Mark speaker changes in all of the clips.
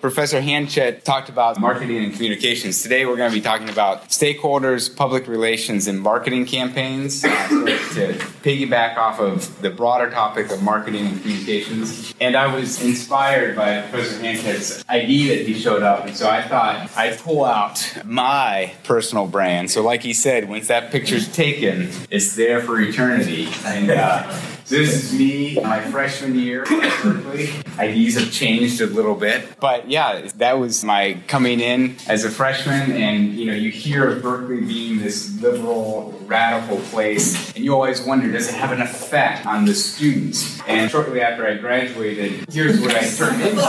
Speaker 1: Professor Hanchett talked about marketing and communications. Today we're going to be talking about stakeholders, public relations, and marketing campaigns. To piggyback off of the broader topic of marketing and communications. And I was inspired by Professor Hanchett's idea that he showed up. And so I thought I'd pull out my personal brand. So, like he said, once that picture's taken, it's there for eternity. And uh, this is me, my freshman year at Berkeley. IDs have changed a little bit, but yeah, that was my coming in as a freshman. And you know, you hear of Berkeley being this liberal, radical place, and you always wonder, does it have an effect on the students? And shortly after I graduated, here's what I turned into.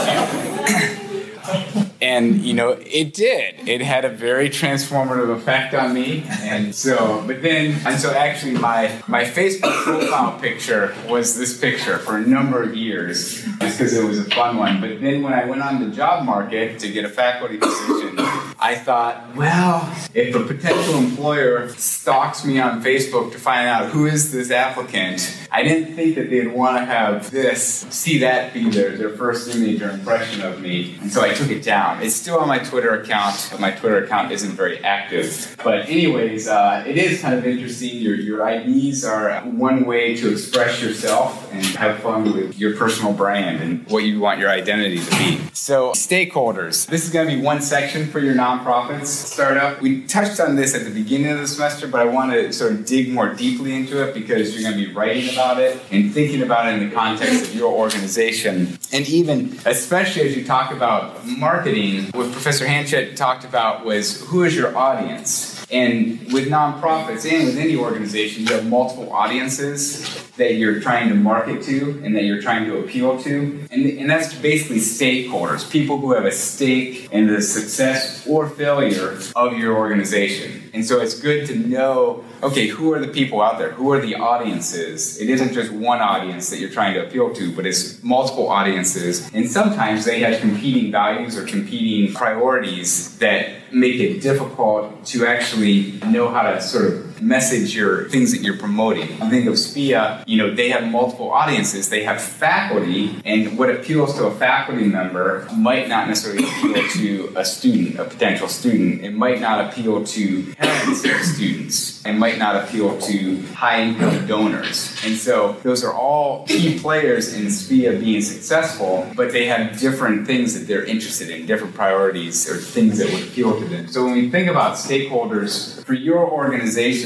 Speaker 1: And you know it did. It had a very transformative effect on me. And so but then and so actually my my facebook profile picture was this picture for a number of years just because it was a fun one. But then when i went on the job market to get a faculty position i thought well if a potential employer stalks me on facebook to find out who is this applicant i didn't think that they'd want to have this see that be their, their first image or impression of me and so i took it down it's still on my Twitter account. My Twitter account isn't very active. But, anyways, uh, it is kind of interesting. Your, your IDs are one way to express yourself and have fun with your personal brand and what you want your identity to be. So, stakeholders. This is going to be one section for your nonprofits startup. We touched on this at the beginning of the semester, but I want to sort of dig more deeply into it because you're going to be writing about it and thinking about it in the context of your organization. And even, especially as you talk about marketing, what Professor Hanchett talked about was who is your audience? And with nonprofits and with any organization, you have multiple audiences that you're trying to market to and that you're trying to appeal to. And, and that's basically stakeholders, people who have a stake in the success or failure of your organization. And so it's good to know okay, who are the people out there? Who are the audiences? It isn't just one audience that you're trying to appeal to, but it's multiple audiences. And sometimes they have competing values or competing priorities that make it difficult to actually know how to sort of message your things that you're promoting. I think of SPEA, you know, they have multiple audiences. They have faculty, and what appeals to a faculty member might not necessarily appeal to a student, a potential student. It might not appeal to parents of students. It might not appeal to high income donors. And so those are all key players in SPEA being successful, but they have different things that they're interested in, different priorities or things that would appeal to them. So when we think about stakeholders for your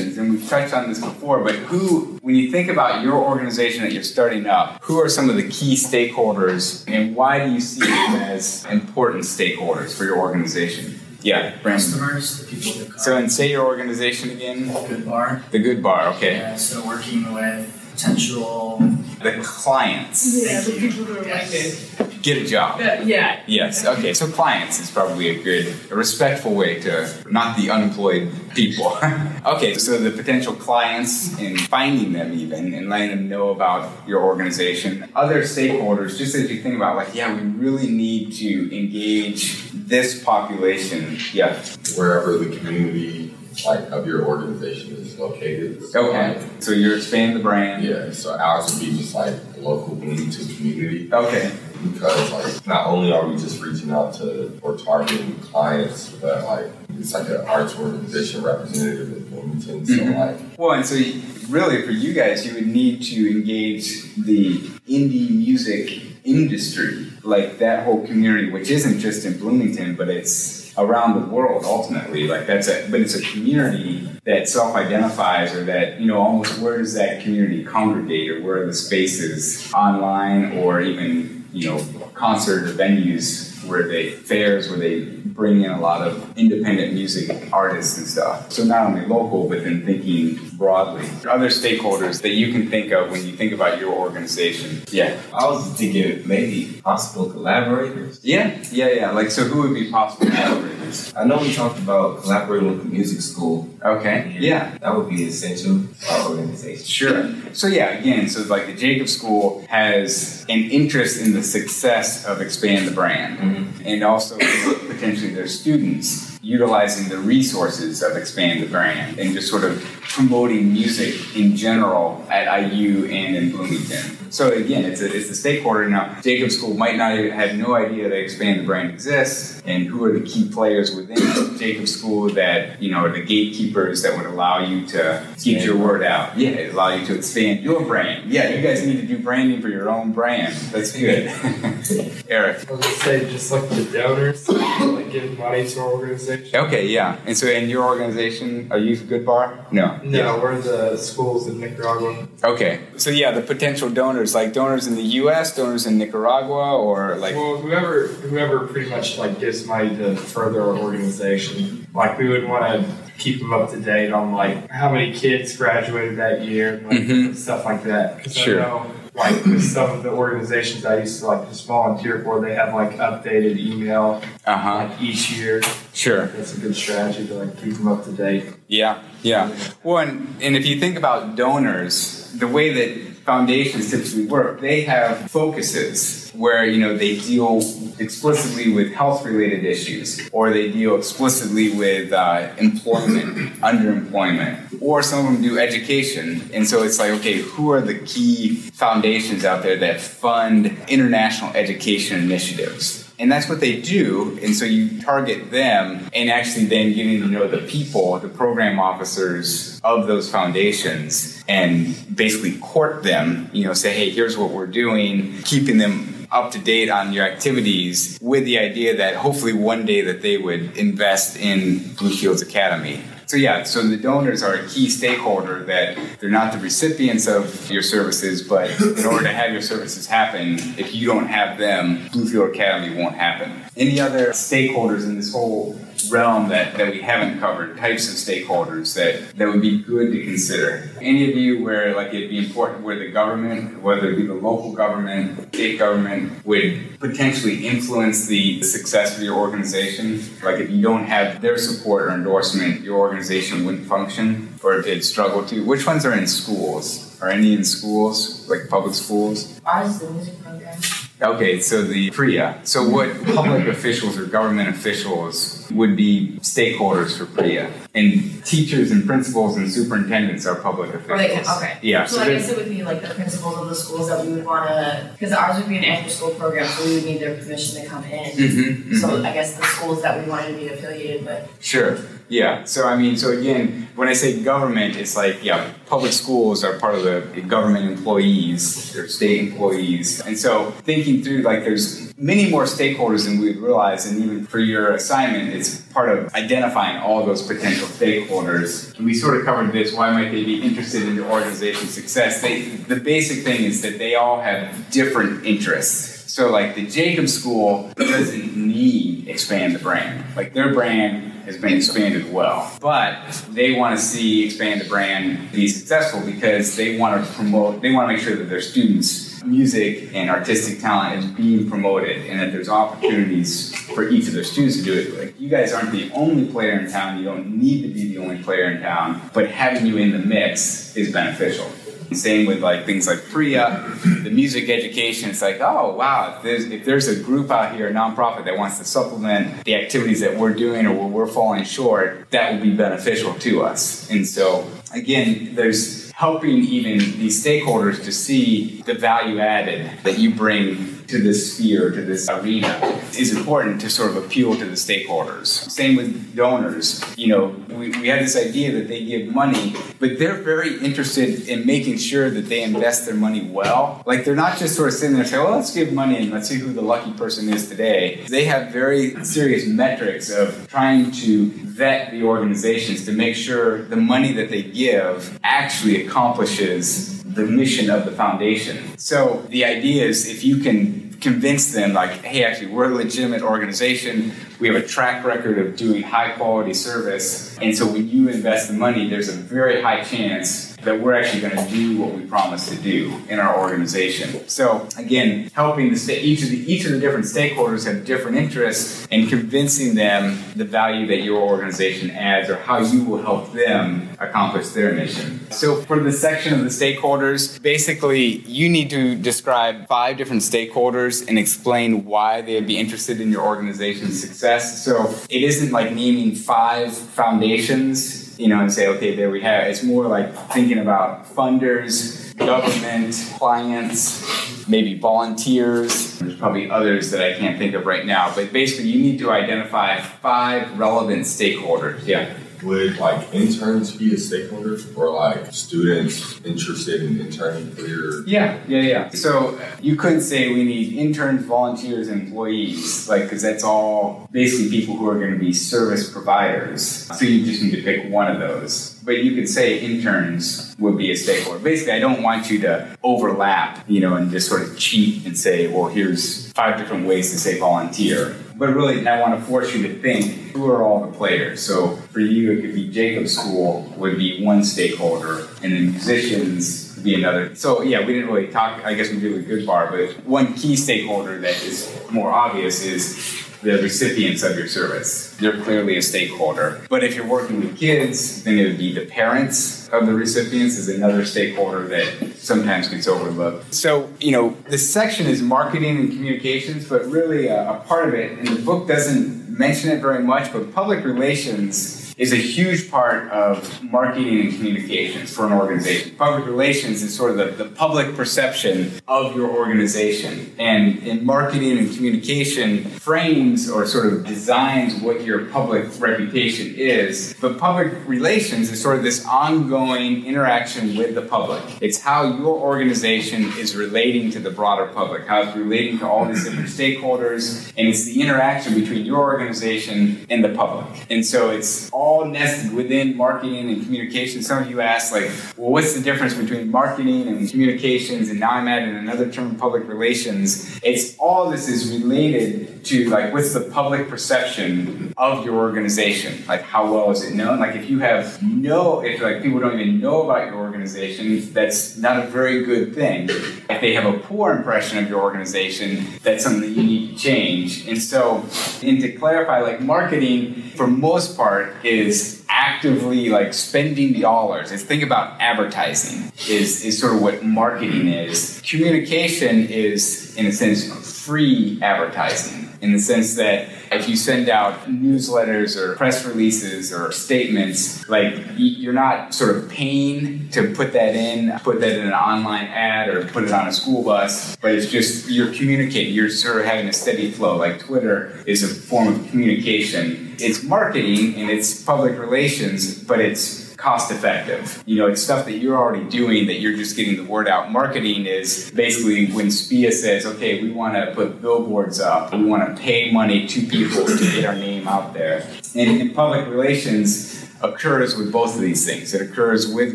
Speaker 1: organizations, and we've touched on this before, but who, when you think about your organization that you're starting up, who are some of the key stakeholders and why do you see them as important stakeholders for your organization? Yeah,
Speaker 2: Brandon. Customers, the people that come.
Speaker 1: So, and say your organization again.
Speaker 2: The good Bar.
Speaker 1: The Good Bar. Okay.
Speaker 2: Yeah. So working with potential.
Speaker 1: The clients.
Speaker 3: Yeah, the people who are
Speaker 2: Yes.
Speaker 3: Like
Speaker 1: Get a job.
Speaker 3: Uh, yeah.
Speaker 1: Yes. Okay. So clients is probably a good, a respectful way to not the unemployed people. okay. So the potential clients and finding them even and letting them know about your organization, other stakeholders. Just as you think about like, yeah, we really need to engage this population. Yeah.
Speaker 4: wherever the community like of your organization is located. So,
Speaker 1: Okay. So you're expanding the brand.
Speaker 4: yeah, so ours would be just like local Bloomington community
Speaker 1: Okay.
Speaker 4: Because like not only are we just reaching out to or targeting clients, but like it's like an arts organization representative in Bloomington. So
Speaker 1: Mhm.
Speaker 4: like
Speaker 1: Well, and so you, really for you guys, you would need to engage the indie music industry, like that whole community, which isn't just in Bloomington, but it's around the world ultimately. Like that's a, but it's a community that self-identifies or that, you know, almost where does that community congregate or where are the spaces online or even, you know, concert venues where they, fairs where they bring in a lot of independent music artists and stuff. So not only local, but then thinking broadly. Other stakeholders that you can think of when you think about your organization. Yeah.
Speaker 5: I was thinking maybe possible collaborators.
Speaker 1: Yeah, yeah, yeah. Like, so who would be possible collaborators?
Speaker 5: I know we talked about collaborating with the music school.
Speaker 1: Okay. Yeah.
Speaker 5: That would be essential for our organization.
Speaker 1: Sure. So yeah, again, so like the Jacobs School has an interest in the success of expand the brand,
Speaker 5: mm-hmm.
Speaker 1: And also potentially their students utilizing the resources of Expand the Brand and just sort of promoting music in general at IU and in Bloomington. So again, it's a, it's a stakeholder. Now, Jacobs School might not have no idea that Expand the Brand exists and who are the key players within Jacobs School that, you know, are the gatekeepers that would allow you to get your word out. Yeah, allow you to expand your brand. Yeah, you guys need to do branding for your own brand. That's good. Eric.
Speaker 3: I was gonna say just like the donors, like give money to our organization.
Speaker 1: Okay, yeah. And so in your organization, are you Good Bar? No.
Speaker 3: No, we're the schools in Nicaragua.
Speaker 1: Okay. So yeah, the potential donors, like donors in the US, donors in Nicaragua, or like
Speaker 3: well, whoever whoever pretty much like gives money to further our organization, like we would want to keep them up to date on like how many kids graduated that year, and, like
Speaker 1: Mhm.
Speaker 3: stuff like that. 'Cause
Speaker 1: Sure.
Speaker 3: I know, like with some of the organizations I used to like just volunteer for, they have like updated email
Speaker 1: uh-huh.
Speaker 3: like each year.
Speaker 1: Sure.
Speaker 3: That's a good strategy to like keep them up to date.
Speaker 1: Yeah, yeah. Well, and, and if you think about donors, the way that foundations typically work, they have focuses where you know they deal explicitly with health-related issues, or they deal explicitly with uh, employment, underemployment, or some of them do education. And so it's like, okay, who are the key foundations out there that fund international education initiatives? And that's what they do. And so you target them and actually then getting to know the people, the program officers of those foundations and basically court them, you know, say, hey, here's what we're doing, keeping them up to date on your activities with the idea that hopefully one day that they would invest in Bluefields Academy. So yeah, so the donors are a key stakeholder that they're not the recipients of your services, but in order to have your services happen, if you don't have them, Bluefield Academy won't happen. Any other stakeholders in this whole realm that, that we haven't covered, types of stakeholders that, that would be good to consider? Any of you where like it'd be important where the government, whether it be the local government, state government, would potentially influence the success of your organization? Like if you don't have their support or endorsement, your organization wouldn't function or it'd struggle to. Which ones are in schools? Are any in schools, like public schools?
Speaker 6: Ours the music program.
Speaker 1: Okay, so the PRIA. So what public officials or government officials would be stakeholders for PRIA? And teachers and principals and superintendents are public officials.
Speaker 6: Can, okay.
Speaker 1: Yeah,
Speaker 6: So,
Speaker 1: so
Speaker 6: I guess it would be like the principals of the schools that we would want to, because ours would be an after school program, so we would need their permission to come in.
Speaker 1: Mhm,
Speaker 6: So
Speaker 1: mhm.
Speaker 6: I guess the schools that we wanted to be affiliated with.
Speaker 1: Sure. Yeah. So I mean, so again, when I say government, it's like yeah, public schools are part of the government employees, they're state employees, and so thinking through like there's many more stakeholders than we would realize, and even for your assignment, it's part of identifying all those potential stakeholders. We sort of covered this. Why might they be interested in the organization's success? They, the basic thing is that they all have different interests. So, like the Jacobs School doesn't need expand the brand. Like their brand has been expanded well, but they want to see expand the brand be successful because they want to promote. They want to make sure that their students' music and artistic talent is being promoted, and that there's opportunities for each of their students to do it. Like you guys aren't the only player in town. You don't need to be the only player in town, but having you in the mix is beneficial. Same with like things like PRIA, the music education. It's like, oh wow, if there's, if there's a group out here, a nonprofit that wants to supplement the activities that we're doing or where we're falling short, that will be beneficial to us. And so again, there's helping even these stakeholders to see the value added that you bring to this sphere, to this arena, is important to sort of appeal to the stakeholders. Same with donors. You know, we, we have this idea that they give money, but they're very interested in making sure that they invest their money well. Like they're not just sort of sitting there saying, well, let's give money and let's see who the lucky person is today. They have very serious metrics of trying to vet the organizations to make sure the money that they give actually accomplishes the mission of the foundation. So the idea is if you can convince them like, hey, actually we're a legitimate organization, we have a track record of doing high quality service, and so when you invest the money, there's a very high chance that we're actually going to do what we promise to do in our organization. So again, helping the sta- each of the each of the different stakeholders have different interests and convincing them the value that your organization adds or how you will help them accomplish their mission. So for the section of the stakeholders, basically you need to describe five different stakeholders and explain why they would be interested in your organization's success. So it isn't like naming five foundations, you know, and say, okay, there we have. It's more like thinking about funders, government, clients, maybe volunteers. There's probably others that I can't think of right now, but basically you need to identify five relevant stakeholders. Yeah.
Speaker 4: Would like interns be a stakeholder or like students interested in interning your
Speaker 1: Yeah, yeah, yeah. So you could say we need interns, volunteers, employees, like because that's all basically people who are going to be service providers. So you just need to pick one of those. But you could say interns would be a stakeholder. Basically, I don't want you to overlap, you know, and just sort of cheat and say, well, here's five different ways to say volunteer. But really, I want to force you to think who are all the players. So for you, it could be Jacobs School would be one stakeholder, and then musicians would be another. So yeah, we didn't really talk. I guess we did with Good Bar, but one key stakeholder that is more obvious is the recipients of your service. They're clearly a stakeholder. But if you're working with kids, then it would be the parents of the recipients is another stakeholder that sometimes gets overlooked. So, you know, this section is marketing and communications, but really a, a part of it, and the book doesn't mention it very much, but public relations is a huge part of marketing and communications for an organization. Public relations is sort of the, the public perception of your organization. And in marketing and communication, frames or sort of designs what your public reputation is. But public relations is sort of this ongoing interaction with the public. It's how your organization is relating to the broader public, how it's relating to all these different stakeholders, and it's the interaction between your organization and the public. And so it's all nested within marketing and communication. Some of you asked, like, well, what's the difference between marketing and communications? And now I'm adding another term, public relations. It's all this is related to like what's the public perception of your organization? Like how well is it known? Like if you have no if like people don't even know about your organization, that's not a very good thing. If they have a poor impression of your organization, that's something that you need to change. And so and to clarify, like marketing for most part is actively like spending dollars. It's think about advertising is, is sort of what marketing is. Communication is in a sense free advertising in the sense that if you send out newsletters or press releases or statements, like you're not sort of paying to put that in, put that in an online ad or put it on a school bus, but it's just you're communicating, you're sort of having a steady flow. Like Twitter is a form of communication. It's marketing and it's public relations, but it's cost effective. You know, it's stuff that you're already doing that you're just getting the word out. Marketing is basically when SPEA says, okay, we want to put billboards up, we want to pay money to people to get our name out there. And in public relations, occurs with both of these things. It occurs with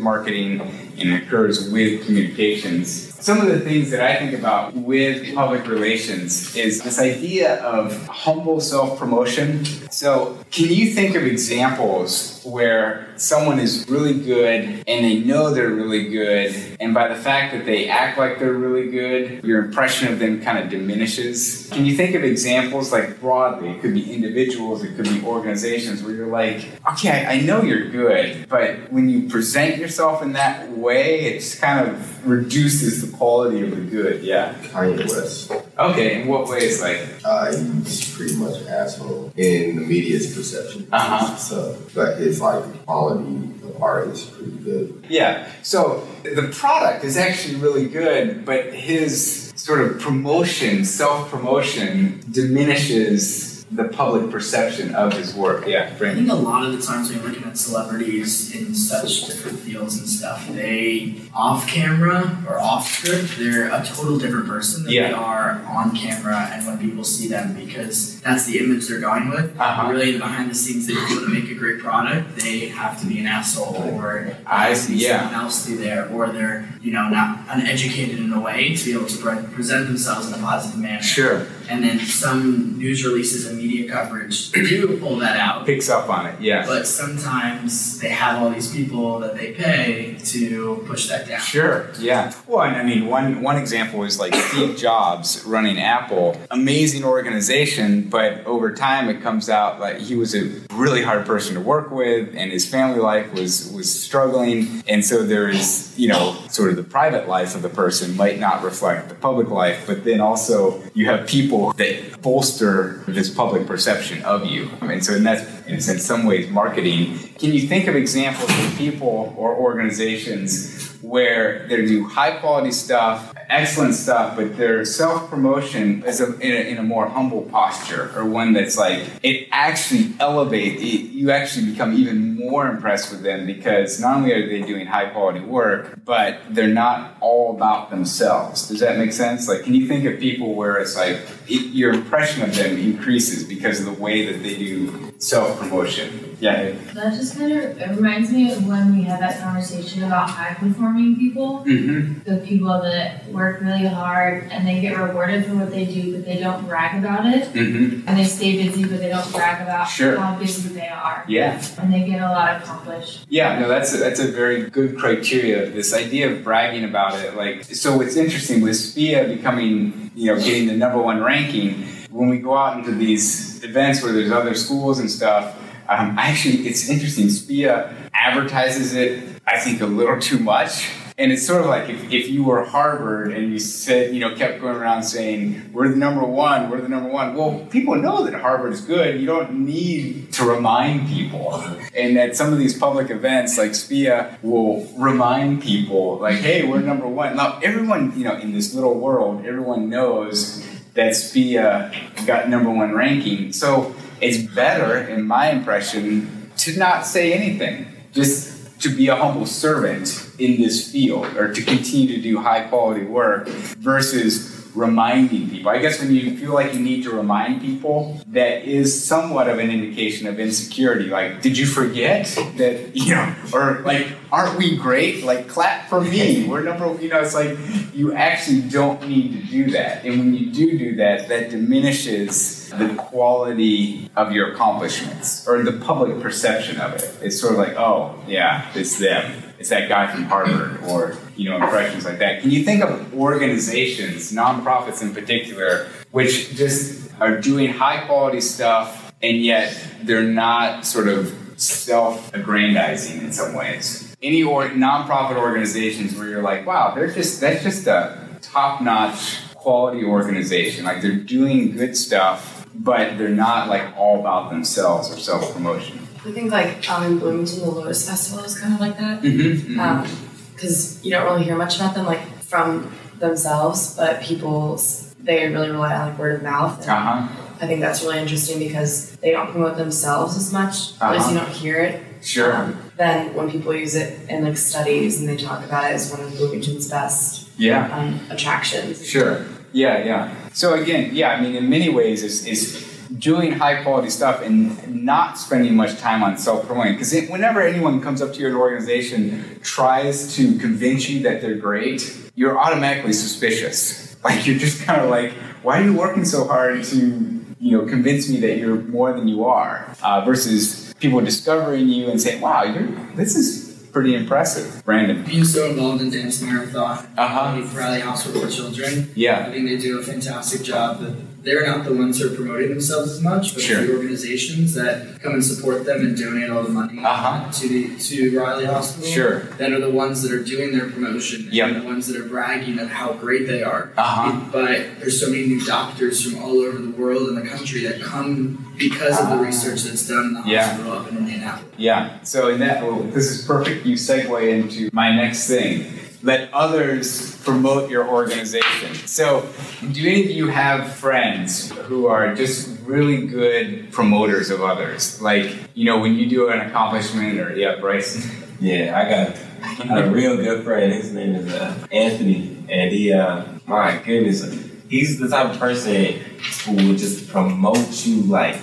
Speaker 1: marketing and it occurs with communications. Some of the things that I think about with public relations is this idea of humble self promotion. So, can you think of examples where someone is really good and they know they're really good, and by the fact that they act like they're really good, your impression of them kind of diminishes? Can you think of examples like broadly? It could be individuals, it could be organizations where you're like, okay, I know you're good, but when you present yourself in that way, it just kind of reduces the quality of the good. Yeah.
Speaker 4: Kanye West.
Speaker 1: Okay, in what is Like,
Speaker 4: Uh, he's pretty much an asshole in the media's perception.
Speaker 1: Uh-huh.
Speaker 4: So, but his like quality of art is pretty good.
Speaker 1: yeah. So the product is actually really good, but his sort of promotion, self promotion, diminishes the public perception of his work. Yeah,
Speaker 2: I think a lot of the times when you're looking at celebrities in such different fields and stuff, they off camera or off script, they're a total different person than they are on camera and when people see them because that's the image they're going with.
Speaker 1: Uh-huh.
Speaker 2: Really, behind the scenes, they want to make a great product. They have to be an asshole or
Speaker 1: I see, yeah.
Speaker 2: someone else through there, or they're you know not uneducated in a way to be able to pre- present themselves in a positive manner.
Speaker 1: Sure.
Speaker 2: And then some news releases and media coverage do pull that out.
Speaker 1: Picks up on it, yeah.
Speaker 2: But sometimes they have all these people that they pay to push that down.
Speaker 1: Sure, yeah. Well, and I mean, one one example is like Steve Jobs running Apple. Amazing organization, but over time it comes out like he was a really hard person to work with, and his family life was was struggling, and so there is you know sort of the private life of the person might not reflect the public life, but then also you have people that bolster this public perception of you, and so in that in some ways marketing. Can you think of examples of people or organizations? where they do high quality stuff, excellent stuff, but their self promotion is a, in, a, in, a, more humble posture or one that's like it actually elevates. You actually become even more impressed with them because not only are they doing high quality work, but they're not all about themselves. Does that make sense? Like, can you think of people where it's like it, your impression of them increases because of the way that they do self promotion? Yeah.
Speaker 6: That just kind of it reminds me of when we had that conversation about high performing people.
Speaker 1: Mm-hmm.
Speaker 6: The people that work really hard and they get rewarded for what they do, but they don't brag about it.
Speaker 1: Mm-hmm.
Speaker 6: And they stay busy, but they don't brag about
Speaker 1: sure.
Speaker 6: how busy they are.
Speaker 1: Yeah.
Speaker 6: And they get a lot accomplished.
Speaker 1: Yeah, no, that's a, that's a very good criteria. This idea of bragging about it, like, so What's interesting with SPEA becoming, you know, getting the number one ranking. When we go out into these events where there's other schools and stuff um, actually, it's interesting. SPEA advertises it, I think, a little too much. And it's sort of like if, if you were Harvard and you said, you know, kept going around saying, we're the number one, we're the number one. Well, people know that Harvard's good. You don't need to remind people. And at some of these public events, like SPEA will remind people, like, hey, we're number one. Now, everyone, you know, in this little world, everyone knows that SPEA got number one ranking. So it's better, in my impression, to not say anything. Just to be a humble servant in this field or to continue to do high quality work versus reminding people. I guess when you feel like you need to remind people, that is somewhat of an indication of insecurity. Like, did you forget that, you know, or like, aren't we great? Like, clap for me. We're number, you know, it's like you actually don't need to do that. And when you do do that, that diminishes the quality of your accomplishments or the public perception of it. It's sort of like, oh, yeah, it's them it's that guy from Harvard or you know impressions like that. Can you think of organizations, nonprofits in particular, which just are doing high quality stuff and yet they're not sort of self-aggrandizing in some ways? Any or nonprofit organizations where you're like, wow, they're just that's just a top-notch quality organization. Like they're doing good stuff, but they're not like all about themselves or self-promotion.
Speaker 7: I think like um, in Bloomington, the Lotus Festival is kind of like that.
Speaker 1: Mm-hmm,
Speaker 7: mm-hmm. Um, because you don't really hear much about them like from themselves, but people they really rely on like word of mouth. And
Speaker 1: uh-huh.
Speaker 7: I think that's really interesting because they don't promote themselves as much, uh-huh. at least you don't hear it.
Speaker 1: Sure.
Speaker 7: Um, then when people use it in like studies and they talk about it as one of Bloomington's best
Speaker 1: yeah
Speaker 7: um, attractions.
Speaker 1: Sure. Yeah, yeah. So again, yeah, I mean, in many ways, it's, it's doing high quality stuff and not spending much time on self promoting. Because whenever anyone comes up to your organization, tries to convince you that they're great, you're automatically suspicious. Like you're just kind of like, why are you working so hard to you know convince me that you're more than you are? Uh, versus people discovering you and saying, wow, you're this is pretty impressive. Brandon.
Speaker 2: Being so involved in Dance Marathon,
Speaker 1: uh-huh.
Speaker 2: Riley Hospital for Children.
Speaker 1: Yeah.
Speaker 2: I think they do a fantastic job. They're not the ones who are promoting themselves as much, but
Speaker 1: sure.
Speaker 2: the organizations that come and support them and donate all the money
Speaker 1: uh-huh.
Speaker 2: to the to Riley Hospital.
Speaker 1: Sure.
Speaker 2: That are the ones that are doing their promotion
Speaker 1: yep.
Speaker 2: and the ones that are bragging of how great they are.
Speaker 1: Uh-huh.
Speaker 2: But there's so many new doctors from all over the world and the country that come because of the research that's done in the
Speaker 1: yeah.
Speaker 2: hospital up in Indianapolis.
Speaker 1: Yeah. So in that, well, this is perfect. You segue into my next thing let others promote your organization. So, do any of you have friends who are just really good promoters of others? Like, you know, when you do an accomplishment, or yeah, Bryson.
Speaker 5: Yeah, I got, a real good friend. His name is uh, Anthony, and he, uh, my goodness, he's the type of person who will just promote you like,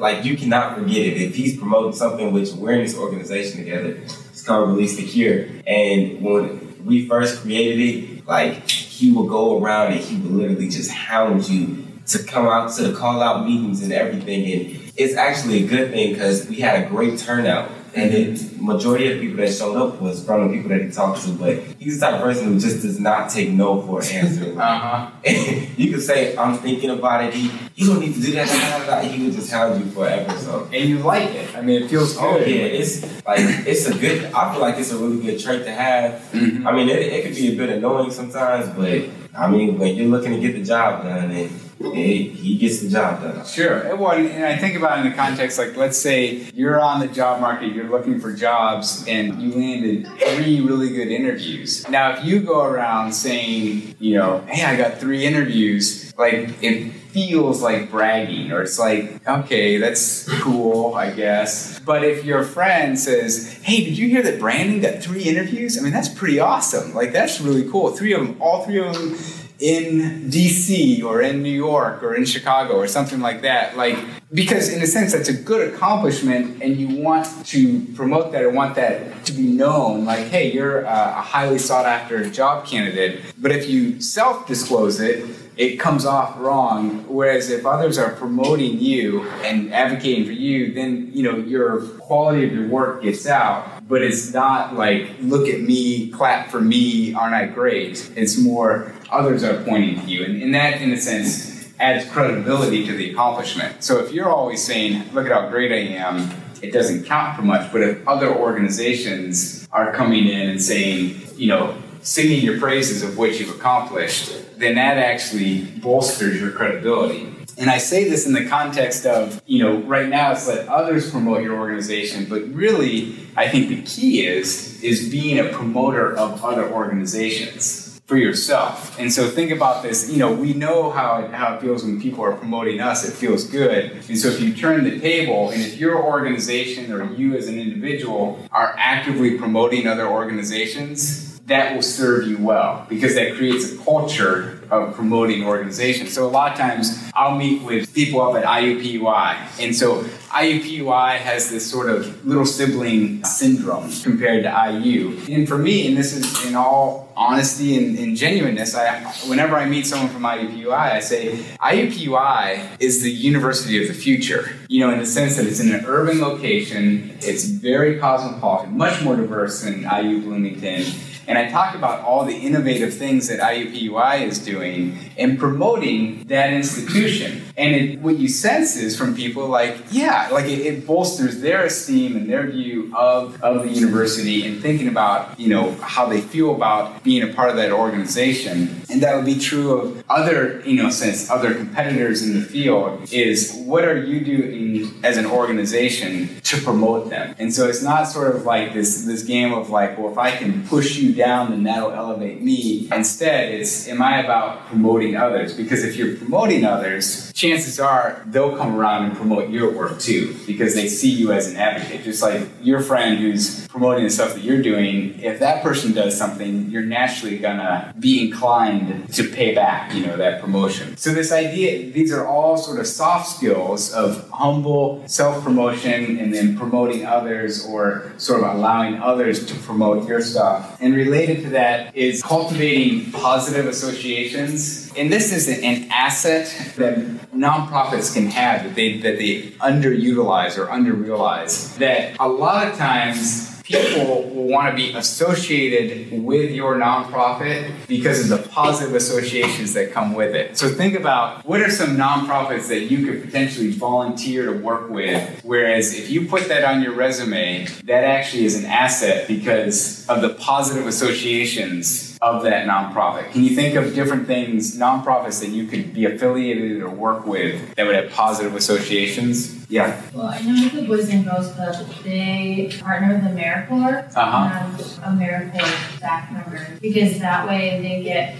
Speaker 5: like you cannot forget it. If he's promoting something, which we're in this organization together, it's called Release the Cure, and when we first created it, like he would go around and he would literally just hound you to come out to the call out meetings and everything. And it's actually a good thing because we had a great turnout. And the majority of people that showed up was from the people that he talked to, but he's the type of person who just does not take no for an answer.
Speaker 1: Uh huh.
Speaker 5: you could say, I'm thinking about it, he, you don't need to do that, he would just hound you forever. So
Speaker 1: And you like it. I mean, it feels good.
Speaker 5: Oh yeah, it's like it's a good. I feel like it's a really good trait to have.
Speaker 1: Mhm.
Speaker 5: I mean, it, it could be a bit annoying sometimes, but I mean, when you're looking to get the job done, and it, he gets the job done.
Speaker 1: Sure. And Well, and I think about it in the context like, let's say you're on the job market, you're looking for jobs, and you landed three really good interviews. Now, if you go around saying, you know, hey, I got three interviews, like it feels like bragging, or it's like, okay, that's cool, I guess. But if your friend says, hey, did you hear that Brandon got three interviews? I mean, that's pretty awesome. Like, that's really cool. Three of them, all three of them in DC or in New York or in Chicago or something like that. Like, because in a sense, that's a good accomplishment and you want to promote that or want that to be known. Like, hey, you're a, highly sought after job candidate. But if you self disclose it, it comes off wrong. Whereas if others are promoting you and advocating for you, then you know your quality of your work gets out. But it's not like look at me, clap for me, aren't I great? It's more others are pointing to you, and, and that, in a sense, adds credibility to the accomplishment. So if you're always saying, "Look at how great I am," it doesn't count for much. But if other organizations are coming in and saying, you know, singing your praises of what you've accomplished, then that actually bolsters your credibility. And I say this in the context of, you know, right now it's let others promote your organization, but really, I think the key is is being a promoter of other organizations for yourself. And so think about this, you know, we know how it, how it feels when people are promoting us, it feels good. And so if you turn the table and if your organization or you as an individual are actively promoting other organizations, that will serve you well because that creates a culture of promoting organizations. So a lot of times I'll meet with people up at IUPUI. And so IUPUI has this sort of little sibling syndrome compared to IU. And for me, and this is in all honesty and, and genuineness, I, whenever I meet someone from IUPUI, I say IUPUI is the university of the future. You know, in the sense that it's in an urban location, it's very cosmopolitan, much more diverse than IU Bloomington. And I talk about all the innovative things that IUPUI is doing and promoting that institution. And it, what you sense is from people like, yeah, like it, it bolsters their esteem and their view of, of the university and thinking about, you know, how they feel about being a part of that organization. And that would be true of other, you know, since other competitors in the field is what are you doing as an organization to promote them? And so it's not sort of like this, this game of like, well, if I can push you down, then that'll elevate me. Instead, it's am I about promoting others? Because if you're promoting others, chances are they'll come around and promote your work too, because they see you as an advocate. Just like your friend who's promoting the stuff that you're doing, if that person does something, you're naturally gonna be inclined to pay back, you know, that promotion. So this idea, these are all sort of soft skills of humble self-promotion and then promoting others or sort of allowing others to promote your stuff. And related to that is cultivating positive associations. And this is an asset that nonprofits can have that they that they underutilize or underrealize. That a lot of times people will want to be associated with your nonprofit because of the positive associations that come with it. So think about what are some nonprofits that you could potentially volunteer to work with, whereas if you put that on your resume, that actually is an asset because of the positive associations of that nonprofit. Can you think of different things, nonprofits that you could be affiliated or work with that would have positive associations? Yeah.
Speaker 8: Well, I know the Boys and Girls Club, they partner with AmeriCorps
Speaker 1: Uh-huh.
Speaker 8: and AmeriCorps staff members because that way they get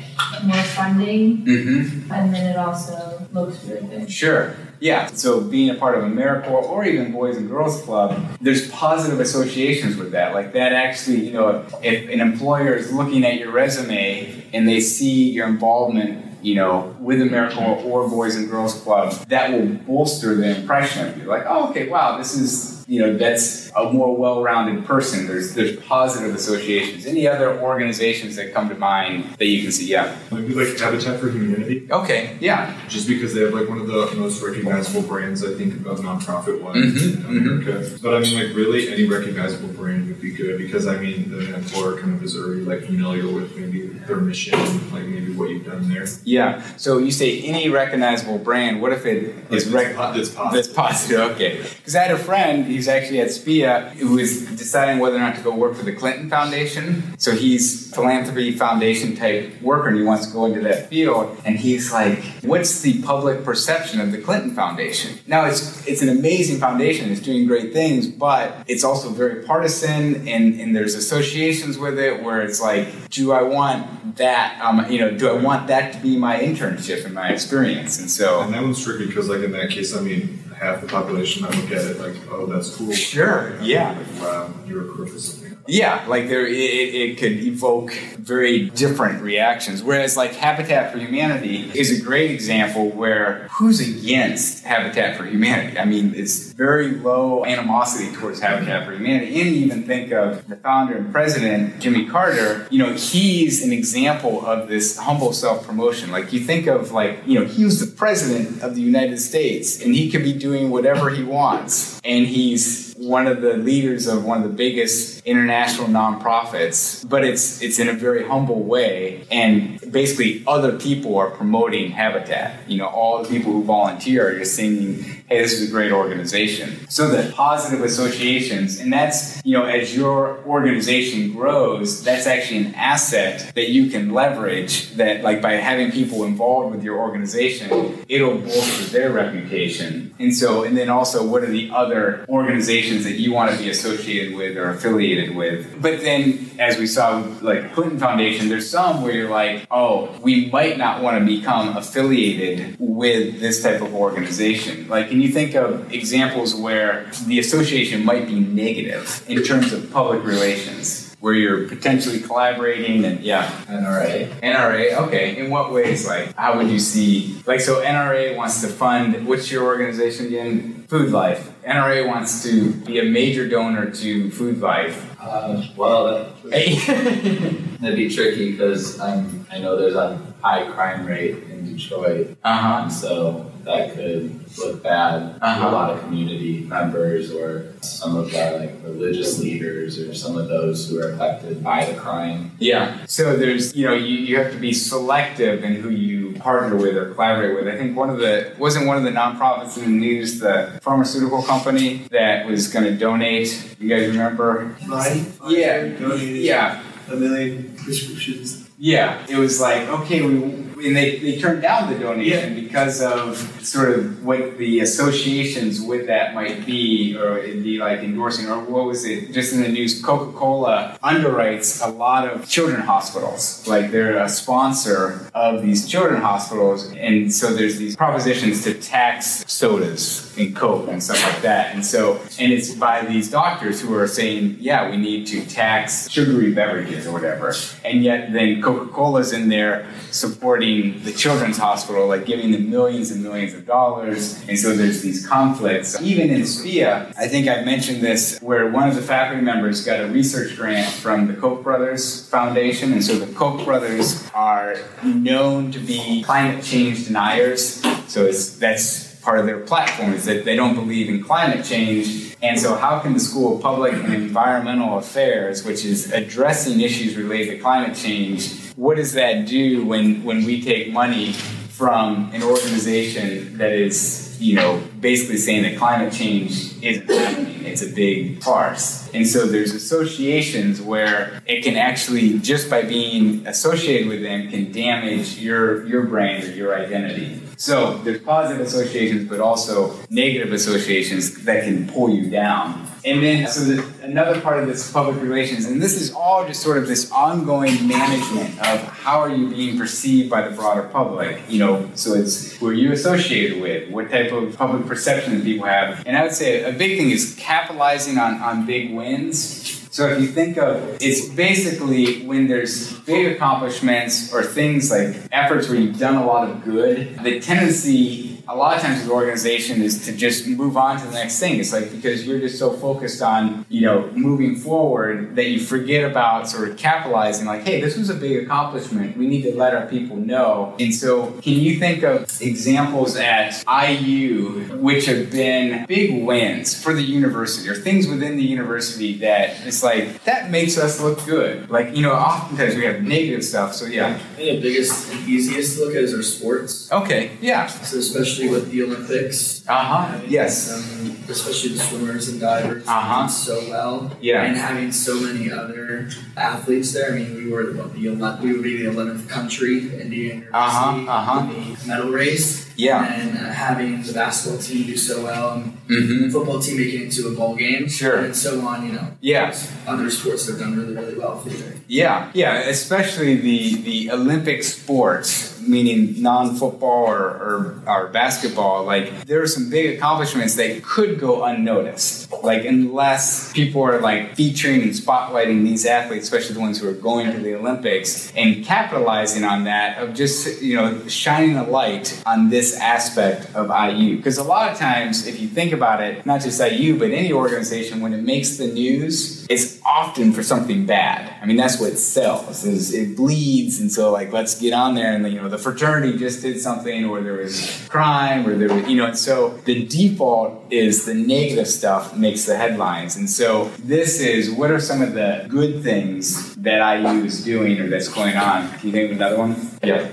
Speaker 8: more funding
Speaker 1: Mm-hmm.
Speaker 8: and then it also looks really good.
Speaker 1: Sure. Yeah. So being a part of AmeriCorps or even Boys and Girls Club, there's positive associations with that. Like that actually, you know, if an employer is looking at your resume and they see your involvement, you know, with AmeriCorps or Boys and Girls Club, that will bolster the impression of you. Like, oh, okay, wow, this is you know that's a more well-rounded person. There's there's positive associations. Any other organizations that come to mind that you can see? Yeah.
Speaker 9: Maybe like Habitat for Humanity,
Speaker 1: Okay. Yeah.
Speaker 9: just because they have like one of the most recognizable brands I think of nonprofit wise
Speaker 1: Mhm,
Speaker 9: in America. But I mean, like really, any recognizable brand would be good because I mean, the mentor kind of is already like familiar with maybe their mission, like maybe what you've done there.
Speaker 1: Yeah. So you say any recognizable brand. What if it is
Speaker 9: Like,
Speaker 1: rec-
Speaker 9: that's positive.
Speaker 1: That's positive. Okay. Because I had a friend. He's actually at SPEA who is deciding whether or not to go work for the Clinton Foundation. So he's philanthropy foundation type worker, and he wants to go into that field. And he's like, "What's the public perception of the Clinton Foundation?" Now it's it's an amazing foundation. It's doing great things, but it's also very partisan, and and there's associations with it where it's like, do I want that? Um, you know, do I want that to be my internship and my experience? And so.
Speaker 9: And that one's tricky because, like in that case, I mean, half the population that look at it like, "Oh, that's cool."
Speaker 1: Sure, yeah.
Speaker 9: Like, wow, you're a crook or something.
Speaker 1: Yeah, like there, it, it could evoke very different reactions. Whereas, like Habitat for Humanity is a great example where who's against Habitat for Humanity? I mean, it's very low animosity towards Habitat for Humanity. And even think of the founder and president, Jimmy Carter. You know, he's an example of this humble self promotion. Like you think of like you know, he was the president of the United States, and he could be doing whatever he wants, and he's one of the leaders of one of the biggest international nonprofits, but it's it's in a very humble way, and basically other people are promoting Habitat. You know, all the people who volunteer are just saying, "Hey, this is a great organization." So the positive associations, and that's you know, as your organization grows, that's actually an asset that you can leverage. That like by having people involved with your organization, it'll bolster their reputation. And so, and then also, what are the other organizations that you want to be associated with or affiliated with? But then, as we saw, with, like Clinton Foundation, there's some where you're like, oh, we might not want to become affiliated with this type of organization. Like, can you think of examples where the association might be negative in terms of public relations? Where you're potentially collaborating and yeah,
Speaker 10: NRA.
Speaker 1: NRA, okay. In what ways? Like, how would you see? Like, so NRA wants to fund. What's your organization again? Food Life. NRA wants to be a major donor to Food Life.
Speaker 10: Uh, well, that, that'd be tricky because I'm know there's a high crime rate in Detroit,
Speaker 1: Uh huh.
Speaker 10: and so that could look bad to
Speaker 1: Uh-huh.
Speaker 10: a lot of community members or some of our like religious leaders or some of those who are affected by the crime.
Speaker 1: Yeah. So there's, you know, you, you have to be selective in who you partner with or collaborate with. I think one of the wasn't one of the nonprofits in the news the pharmaceutical company that was going to donate. You guys remember?
Speaker 11: Right?
Speaker 1: Yeah.
Speaker 11: Donated
Speaker 1: Yeah.
Speaker 11: a million prescriptions.
Speaker 1: Yeah, it was like okay, we and they, they turned down the donation because of sort of what the associations with that might be, or it'd be like endorsing, or what was it? Just in the news, Coca Cola underwrites a lot of children hospitals, like they're a sponsor of these children hospitals, and so there's these propositions to tax sodas and Coke and stuff like that, and so and it's by these doctors who are saying, yeah, we need to tax sugary beverages or whatever, and yet then Coca Cola's in there supporting the children's hospital, like giving them millions and millions of dollars. And so there's these conflicts. Even in SPEA, I think I mentioned this, where one of the faculty members got a research grant from the Koch brothers Foundation. And so the Koch brothers are known to be climate change deniers. So it's, that's part of their platform is that they don't believe in climate change. And so, how can the School of Public and Environmental Affairs, which is addressing issues related to climate change, what does that do when, when we take money from an organization that is, you know, basically saying that climate change isn't happening? It's a big farce. And so, there's associations where it can actually, just by being associated with them, can damage your, your brand or your identity. So there's positive associations, but also negative associations that can pull you down. And then, so the, another part of this public relations, and this is all just sort of this ongoing management of how are you being perceived by the broader public. You know, so it's who are you associated with, what type of public perception that people have. And I would say a big thing is capitalizing on, on big wins. So if you think of it's basically when there's big accomplishments or things like efforts where you've done a lot of good, the tendency a lot of times with organization is to just move on to the next thing. It's like because you're just so focused on, you know, moving forward that you forget about sort of capitalizing like, hey, this was a big accomplishment. We need to let our people know. And so can you think of examples at IU which have been big wins for the university or things within the university that it's like that makes us look good. Like, you know, oftentimes we have negative stuff. So yeah.
Speaker 2: I think the biggest and easiest to look at is our sports.
Speaker 1: Okay, yeah.
Speaker 2: So especially with the Olympics.
Speaker 1: Uh-huh. Yes.
Speaker 2: Um, especially the swimmers and divers
Speaker 1: Uh-huh.
Speaker 2: so well.
Speaker 1: Yeah.
Speaker 2: And having so many other athletes there. I mean, we were what, the ele- we would be the eleventh country in the university
Speaker 1: Uh-huh, uh-huh.
Speaker 2: in the medal race.
Speaker 1: Yeah.
Speaker 2: And uh, having the basketball team do so well, and
Speaker 1: Mm-hmm.
Speaker 2: the football team making it to a bowl game,
Speaker 1: Sure.
Speaker 2: and so on. You know.
Speaker 1: Yeah.
Speaker 2: Other sports that have done really, really well for you.
Speaker 1: Yeah, yeah, especially the, the Olympic sports, meaning non football or, or, or basketball. Like, there are some big accomplishments that could go unnoticed. Like, unless people are like featuring and spotlighting these athletes, especially the ones who are going to the Olympics, and capitalizing on that of just, you know, shining a light on this aspect of IU. Because a lot of times, if you think about it, not just IU, but any organization, when it makes the news, it's often for something bad. I mean, that's what sells. Is it bleeds, and so like let's get on there, and you know the fraternity just did something, or there was crime, or there was you know, and so the default is the negative stuff makes the headlines, and so this is what are some of the good things that IU is doing or that's going on? Can you think of another one? Yeah.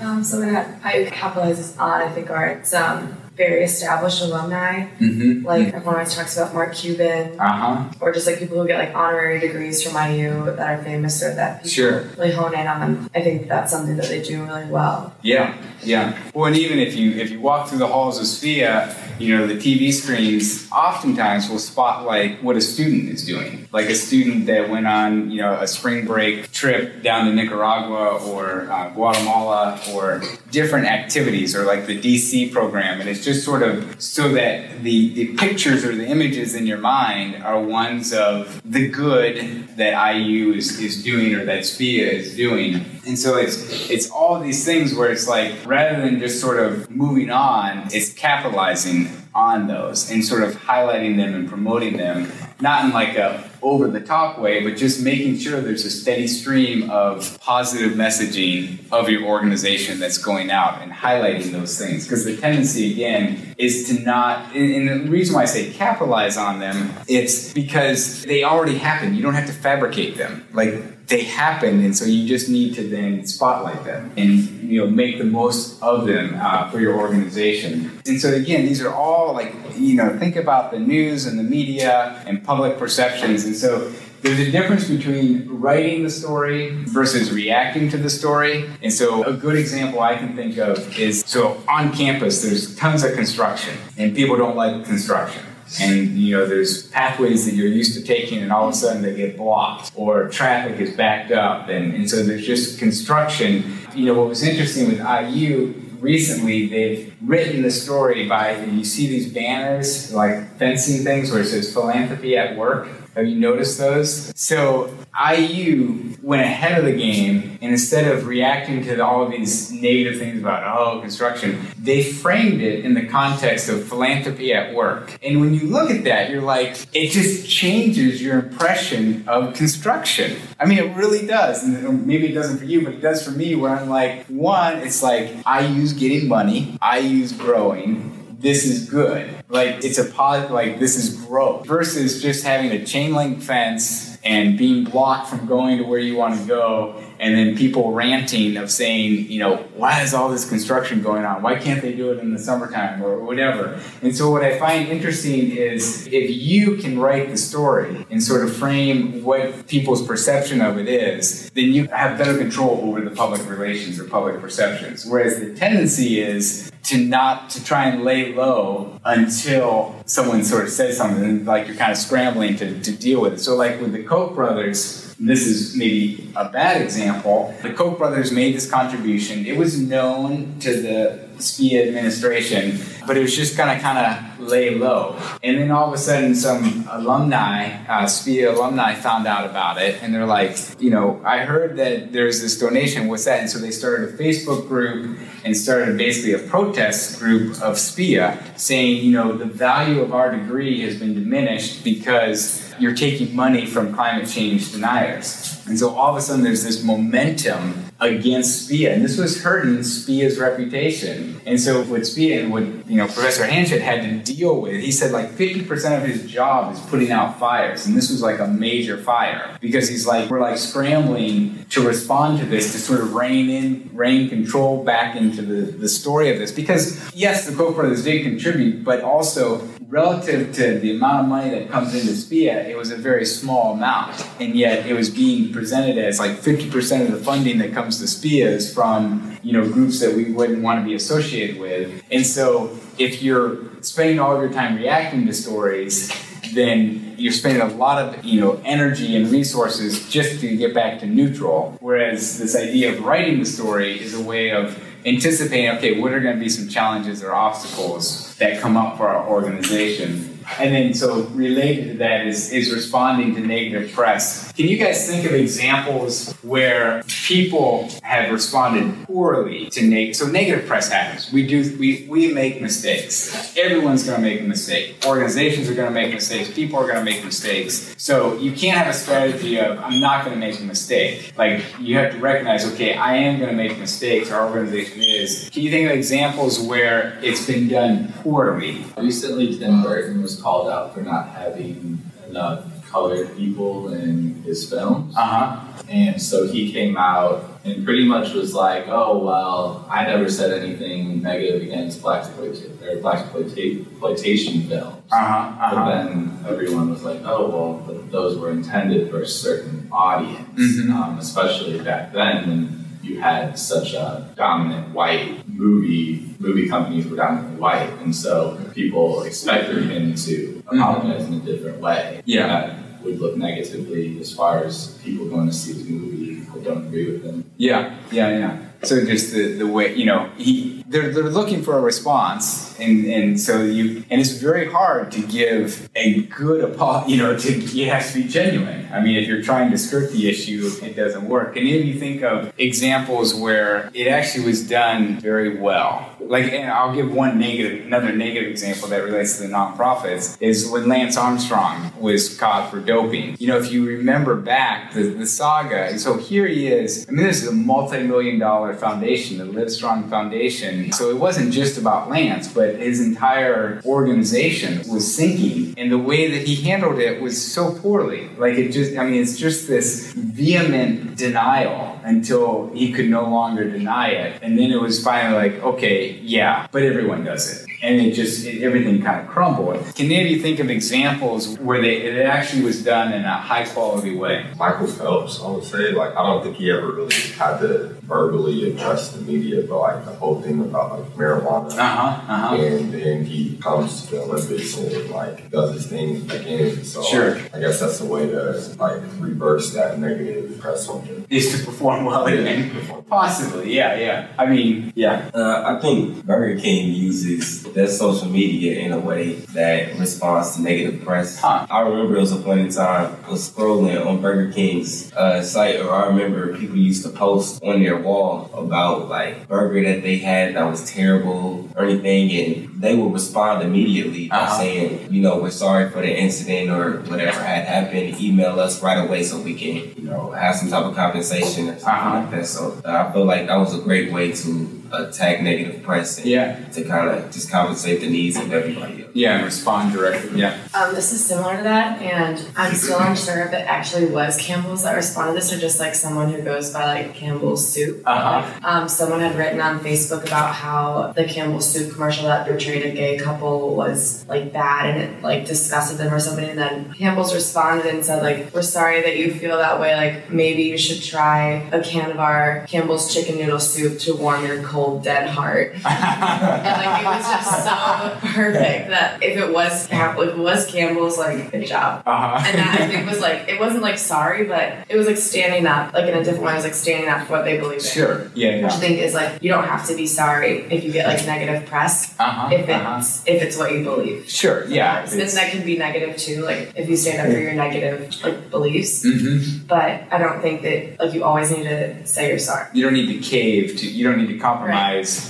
Speaker 7: Um, something that I capitalizes on, I think, are it's um, very established alumni.
Speaker 1: Mm-hmm.
Speaker 7: Like everyone always talks about Mark Cuban,
Speaker 1: Uh huh.
Speaker 7: or just like people who get like honorary degrees from IU that are famous or that people
Speaker 1: Sure.
Speaker 7: really hone in on. Them. I think that's something that they do really well.
Speaker 1: Yeah, yeah. Well, and even if you if you walk through the halls of SPEA, you know the TV screens oftentimes will spotlight what a student is doing, like a student that went on you know a spring break trip down to Nicaragua or uh, Guatemala or different activities, or like the DC program, and it's just sort of so that the the pictures or the images in your mind are ones of the good that IU is, is doing or that SPEA is doing. And so it's it's all these things where it's like rather than just sort of moving on, it's capitalizing on those and sort of highlighting them and promoting them, not in like a over the top way, but just making sure there's a steady stream of positive messaging of your organization that's going out and highlighting those things. Because the tendency again is to not and the reason why I say capitalize on them, it's because they already happen. You don't have to fabricate them. Like they happen, and so you just need to then spotlight them and you know make the most of them uh, for your organization. And so again, these are all like you know think about the news and the media and public perceptions, and so. There's a difference between writing the story versus reacting to the story. And so, a good example I can think of is so on campus, there's tons of construction, and people don't like construction and you know there's pathways that you're used to taking and all of a sudden they get blocked or traffic is backed up. And, and so there's just construction. You know what was interesting with iu recently they've written the story by you see these banners like fencing things where it says philanthropy at work have you noticed those? So iu went ahead of the game and instead of reacting to all of these negative things about oh construction they framed it in the context of philanthropy at work. And when you look at that you're like it just changes your impression of construction. I mean it really does. And maybe it doesn't for you but it does for me where i'm like one it's like iu's getting money iu's growing this is good. Like it's a positive, like this is growth versus just having a chain link fence and being blocked from going to where you want to go and then people ranting of saying, you know, why is all this construction going on? Why can't they do it in the summertime or whatever? And so what I find interesting is if you can write the story and sort of frame what people's perception of it is, then you have better control over the public relations or public perceptions. Whereas the tendency is to not to try and lay low until someone sort of says something like you're kind of scrambling to, to deal with it. So like with the Koch brothers, this is maybe a bad example. The Koch brothers made this contribution. It was known to the SPEA administration, but it was just gonna kind of lay low. And then all of a sudden, some alumni, uh, SPEA alumni, found out about it, and they're like, you know, I heard that there's this donation. What's that? And so they started a Facebook group and started basically a protest group of SPEA saying, you know, the value of our degree has been diminished because you're taking money from climate change deniers. And so all of a sudden there's this momentum against SPEA. And this was hurting SPEA's reputation. And so what SPEA and what you know Professor Hanchett had to deal with, he said like 50% of his job is putting out fires. And this was like a major fire. Because he's like, we're like scrambling to respond to this to sort of rein in, rein control back into the, the story of this. Because yes, the Koch brothers did contribute, but also relative to the amount of money that comes into SPEA, it was a very small amount. And yet it was being presented as like 50% of the funding that comes to SPEA is from, you know, groups that we wouldn't want to be associated with. And so if you're spending all of your time reacting to stories, then you're spending a lot of you know energy and resources just to get back to neutral. Whereas this idea of writing the story is a way of anticipating, okay, what are going to be some challenges or obstacles that come up for our organization? And then, so related to that is, is responding to negative press. Can you guys think of examples where people have responded poorly to negative? So negative press happens. We do. We we make mistakes. Everyone's going to make a mistake. Organizations are going to make mistakes. People are going to make mistakes. So you can't have a strategy of I'm not going to make a mistake. Like you have to recognize, okay, I am going to make mistakes. Our organization is. Can you think of examples where it's been done poorly?
Speaker 10: Recently, Tim Burton was called out for not having enough colored people in his films.
Speaker 1: Uh huh.
Speaker 10: And so he came out and pretty much was like, "Oh well, I never said anything negative against black or black exploitation films."
Speaker 1: Uh huh.
Speaker 10: But
Speaker 1: Uh-huh.
Speaker 10: then everyone was like, "Oh well, those were intended for a certain audience,
Speaker 1: Mhm.
Speaker 10: um, especially back then when you had such a dominant white movie movie companies were dominantly white, and so people expected him to apologize in a different way.
Speaker 1: Yeah.
Speaker 10: Would look negatively as far as people going to see the movie who don't agree with them.
Speaker 1: Yeah, yeah, yeah. So just the, the way you know he they're, they're looking for a response, and and so you and it's very hard to give a good apology. you know to you have to be genuine. I mean, if you're trying to skirt the issue, it doesn't work. And of you think of examples where it actually was done very well? Like, and I'll give one negative, another negative example that relates to the nonprofits is when Lance Armstrong was caught for doping. You know, if you remember back the, the saga, and so here he is. I mean, this is a multi-million dollar foundation, the Livestrong Foundation. So it wasn't just about Lance, but his entire organization was sinking, and the way that he handled it was so poorly. Like it just, I mean, it's just this vehement denial until he could no longer deny it, and then it was finally like, okay, yeah, but everyone does it, and it just it, everything kind of crumbled. Can any of you think of examples where they it actually was done in a high quality way?
Speaker 4: Michael Phelps, I would say, like, I don't think he ever really had to verbally address the media, but like the whole thing about like marijuana.
Speaker 1: Uh huh. Uh huh.
Speaker 4: And then he comes to the Olympics and like does his thing again. So
Speaker 1: Sure.
Speaker 4: I guess that's a way to like reverse that negative press on him.
Speaker 1: Is to perform well again. Possibly, yeah, yeah. I mean, yeah.
Speaker 5: Uh, I think Burger King uses their social media in a way that responds to negative press.
Speaker 1: Huh.
Speaker 5: I remember it was a point in time I was scrolling on Burger King's uh, site, or I remember people used to post on their wall about like burger that they had that was terrible or anything, and they would respond immediately by
Speaker 1: Uh-huh.
Speaker 5: saying, you know, we're sorry for the incident or whatever had happened. Email us right away so we can, you know, have some type of compensation or something
Speaker 1: Uh-huh.
Speaker 5: like that. So uh, I feel like that was a great way to attack negative press
Speaker 1: Yeah.
Speaker 5: to kind of just compensate the needs of everybody else.
Speaker 1: Yeah, and respond directly. Yeah.
Speaker 7: Um, this is similar to that, and I'm still unsure if it actually was Campbell's that responded this or just like someone who goes by like Campbell's Soup.
Speaker 1: Uh-huh.
Speaker 7: Um, someone had written on Facebook about how the Campbell's Soup commercial that portrayed a gay couple was like bad and it like disgusted them or something. And then Campbell's responded and said like, "We're sorry that you feel that way. Like maybe you should try a can of our Campbell's chicken noodle soup to warm your cold cold, dead heart. and like it was just so perfect that if it was if it was Campbell's, like good job.
Speaker 1: Uh-huh.
Speaker 7: And that I think was like it wasn't like sorry, but it was like standing up, like in a different way. It was like standing up for what they believe in.
Speaker 1: Sure. Yeah,
Speaker 7: Which I think is like you don't have to be sorry if you get like negative press
Speaker 1: Uh-huh.
Speaker 7: if it's
Speaker 1: uh-huh.
Speaker 7: if it's what you believe.
Speaker 1: Sure, yeah.
Speaker 7: And that can be negative too, like if you stand up for your negative like beliefs.
Speaker 1: hmm
Speaker 7: But I don't think that like you always need to say you're sorry.
Speaker 1: You don't need to cave to. You don't need to compromise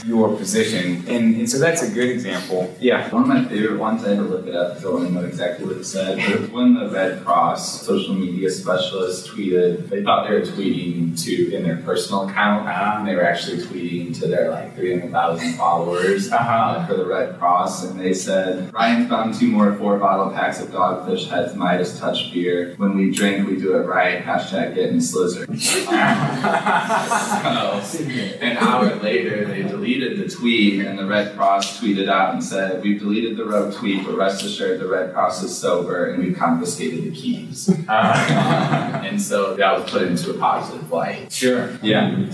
Speaker 1: your position, and, and so that's a good example. Yeah.
Speaker 10: One of my favorite ones, I had to look it up because I want to know exactly what it said. But when the Red Cross social media specialist tweeted, they thought they were tweeting to in their personal account, and they were actually tweeting to their like 300,000 followers uh, for the Red Cross. And they said, Ryan found two more four bottle packs of Dogfish Heads Midas Touch beer. When we drink, we do it right. Hashtag getting slizzard. So, an hour later, they deleted the tweet, and the Red Cross tweeted out and said, "We've deleted the rogue tweet, but rest assured, the Red Cross is sober, and we've confiscated the keys." Uh-huh. and so that was put into a positive light.
Speaker 1: Sure. Yeah.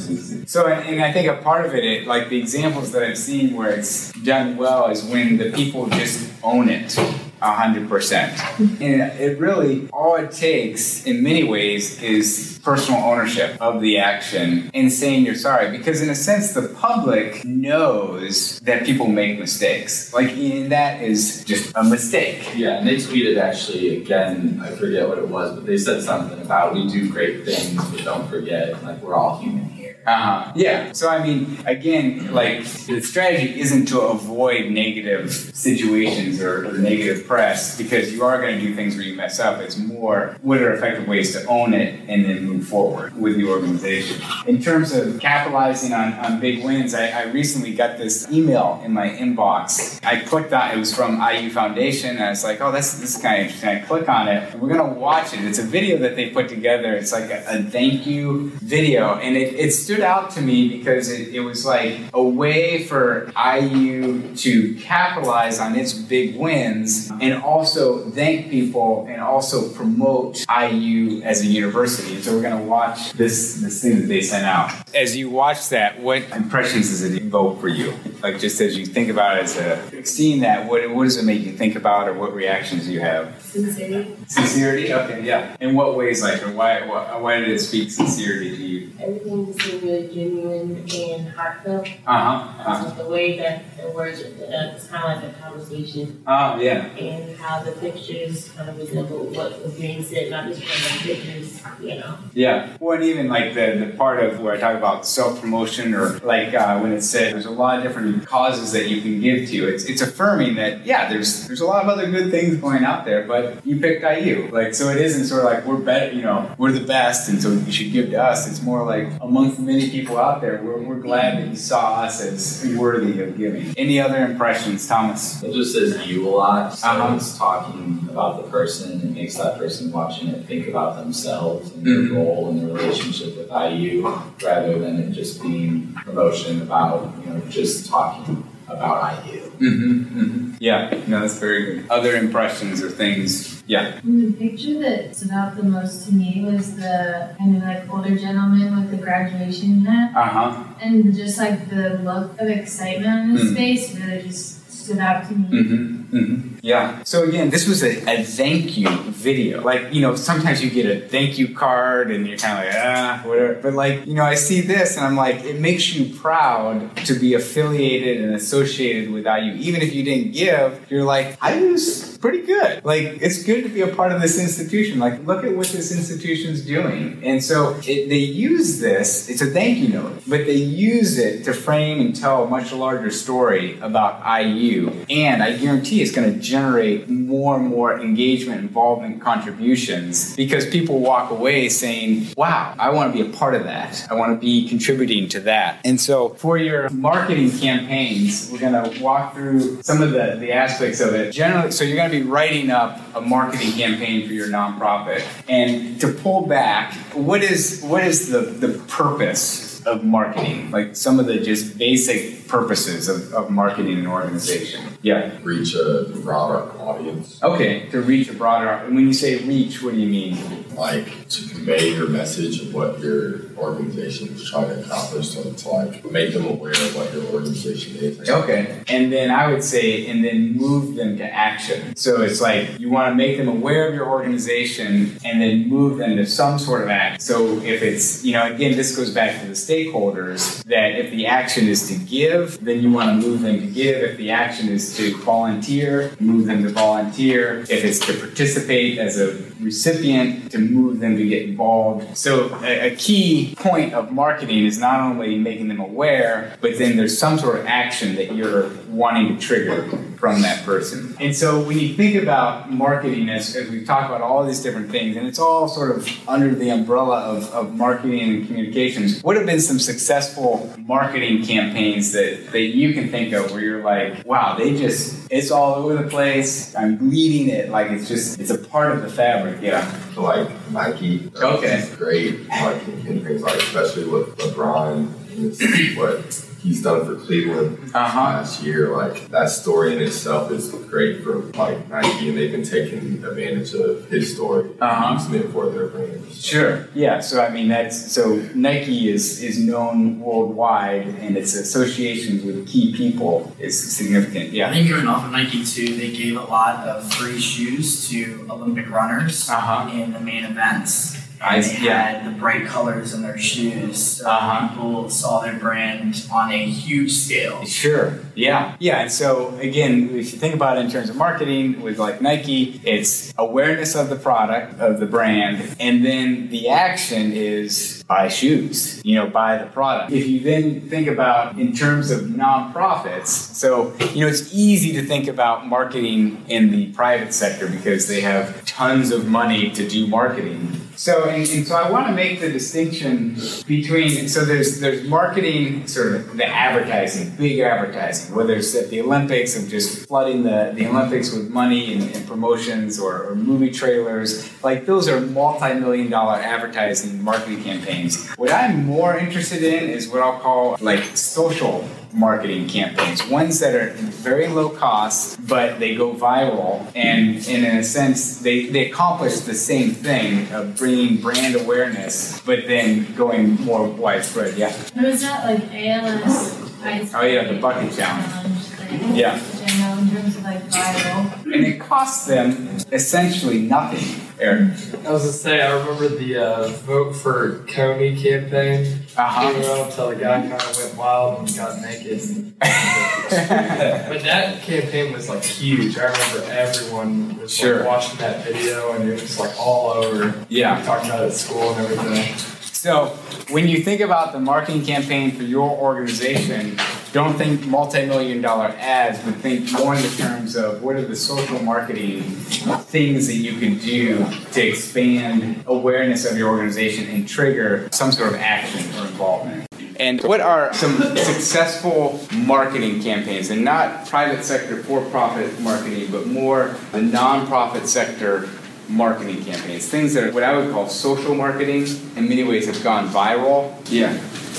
Speaker 1: So, and, and I think a part of it, it, like the examples that I've seen where it's done well, is when the people just own it. A hundred percent. And it really, all it takes in many ways is personal ownership of the action and saying you're sorry. Because in a sense, the public knows that people make mistakes. Like, that is just a mistake.
Speaker 10: Yeah, and they tweeted actually again. I forget what it was, but they said something about we do great things, but don't forget, like we're all human.
Speaker 1: Uh-huh. Yeah. So I mean, again, like the strategy isn't to avoid negative situations or, or negative press because you are going to do things where you mess up. It's more what are effective ways to own it and then move forward with the organization. In terms of capitalizing on, on big wins, I, I recently got this email in my inbox. I clicked on it was from IU Foundation and I was like, oh, this, this is kind of interesting. I click on it we're going to watch it. It's a video that they put together. It's like a, a thank you video and it, it stood out to me because it, it was like a way for IU to capitalize on its big wins and also thank people and also promote IU as a university. And so we're going to watch this this thing that they sent out. As you watch that, what impressions does it evoke for you? Like just as you think about it as a seeing that, what what does it make you think about, or what reactions do you have?
Speaker 12: Sincerity.
Speaker 1: Sincerity. Okay, yeah. In what ways, like, or why why, why did it speak sincerity to you?
Speaker 12: Everything just seemed really genuine and heartfelt.
Speaker 1: Uh huh.
Speaker 12: Um, the way that the words up, it's kind of like a conversation.
Speaker 1: Oh yeah.
Speaker 12: And how the pictures kind of resemble what was being said, not just from the pictures, you know.
Speaker 1: Yeah. Well, and even like the, the part of where I talk about self promotion or like uh, when it said there's a lot of different causes that you can give to. It's it's affirming that yeah, there's there's a lot of other good things going out there, but you picked IU. Like so, it isn't sort of like we're better, you know, we're the best, and so you should give to us. It's more like amongst the many people out there, we're, we're glad that you saw us as worthy of giving. Any other impressions, Thomas?
Speaker 10: It just says you a lot, so
Speaker 1: Uh-huh.
Speaker 10: it's talking about the person. It makes that person watching it think about themselves and their role in the relationship with IU, rather than it just being promotion about you know just talking about IU.
Speaker 1: Mm-hmm, mm-hmm. Yeah. No, that's very good. Other impressions or things? Yeah.
Speaker 8: The picture that stood out the most to me was the kind of like older gentleman with the graduation hat.
Speaker 1: Uh huh.
Speaker 8: And just like the look of excitement on his
Speaker 1: Mm.
Speaker 8: face really just stood out to me.
Speaker 1: Yeah. So again, this was a, a thank you video. Like, you know, sometimes you get a thank you card and you're kind of like, ah, whatever. But like, you know, I see this and I'm like, it makes you proud to be affiliated and associated with IU. Even if you didn't give, you're like, IU's pretty good. Like, it's good to be a part of this institution. Like, look at what this institution's doing. And so it, they use this, it's a thank you note, but they use it to frame and tell a much larger story about IU. And I guarantee it's going to generate more and more engagement, involvement, contributions because people walk away saying, wow, I want to be a part of that. I want to be contributing to that. And so for your marketing campaigns, we're going to walk through some of the, the aspects of it. Generally, so you're going to be writing up a marketing campaign for your nonprofit. And to pull back, what is what is the, the purpose of marketing? Like some of the just basic purposes of, of marketing an organization. Yeah.
Speaker 4: Reach a broader audience.
Speaker 1: Okay, to reach a broader. And when you say reach, what do you mean?
Speaker 4: Like to convey your message of what your organization is trying to accomplish, so to like make them aware of what your organization is.
Speaker 1: Okay, and then I would say, and then move them to action. So it's like you want to make them aware of your organization, and then move them to some sort of act. So if it's, you know, again, this goes back to the stakeholders. That if the action is to give, then you want to move them to give. If the action is to volunteer, move them to volunteer. If it's to participate as a recipient, to move them to get involved. So a, a key point of marketing is not only making them aware, but then there's some sort of action that you're wanting to trigger from that person. And so when you think about marketing, as, as we've talked about all these different things, and it's all sort of under the umbrella of, of marketing and communications, what have been some successful marketing campaigns that, that you can think of where you're like, wow, they just, it's all over the place. I'm bleeding it. Like it's just, it's a part of the fabric. Yeah.
Speaker 4: Like Nike.
Speaker 1: Uh, okay.
Speaker 4: Great marketing campaigns, like especially with LeBron. and this- What he's done for Cleveland
Speaker 1: Uh-huh.
Speaker 4: last year, like that story in itself is great for like Nike, and they've been taking advantage of his story, and
Speaker 1: Uh-huh.
Speaker 4: using it for their brand.
Speaker 1: Sure. Yeah. So I mean, that's so Nike is is known worldwide, and its associations with key people is significant. Yeah.
Speaker 2: I think even off of Nike too, they gave a lot of free shoes to Olympic runners
Speaker 1: Uh-huh.
Speaker 2: in the main events.
Speaker 1: I
Speaker 2: And
Speaker 1: see,
Speaker 2: they
Speaker 1: yeah.
Speaker 2: had the bright colors in their shoes, so
Speaker 1: Uh-huh.
Speaker 2: people saw their brand on a huge scale.
Speaker 1: Sure. Yeah. Yeah. And so again, if you think about it in terms of marketing with like Nike, it's awareness of the product of the brand, and then the action is buy shoes. You know, buy the product. If you then think about in terms of nonprofits, so you know it's easy to think about marketing in the private sector because they have tons of money to do marketing. So, and, and so I want to make the distinction between, so there's, there's marketing, sort of the advertising, big advertising, whether it's at the Olympics of just flooding the, the Olympics with money and, and promotions or, or movie trailers. Like those are multi-million dollar advertising marketing campaigns. What I'm more interested in is what I'll call like social marketing campaigns, ones that are very low cost, but they go viral, and, and in a sense, they, they accomplish the same thing of bringing brand awareness, but then going more widespread. Yeah.
Speaker 8: Was that like ALS
Speaker 1: Oh yeah, the bucket challenge.
Speaker 8: thing.
Speaker 1: Yeah.
Speaker 8: In terms of like viral.
Speaker 1: And it costs them essentially nothing, Eric.
Speaker 3: I was gonna say, I remember the uh, vote for Kony campaign.
Speaker 1: Uh-huh.
Speaker 3: Out until the guy kind of went wild and got naked. but that campaign was like huge. I remember everyone was
Speaker 1: Sure.
Speaker 3: like watching that video, and it was like all over.
Speaker 1: Yeah.
Speaker 3: We talked about it at school and everything.
Speaker 1: So when you think about the marketing campaign for your organization, don't think multi-million dollar ads, but think more in the terms of what are the social marketing things that you can do to expand awareness of your organization and trigger some sort of action or involvement. And what are some successful marketing campaigns, and not private sector for-profit marketing, but more the nonprofit sector marketing campaigns, things that are what I would call social marketing, in many ways have gone viral. Yeah.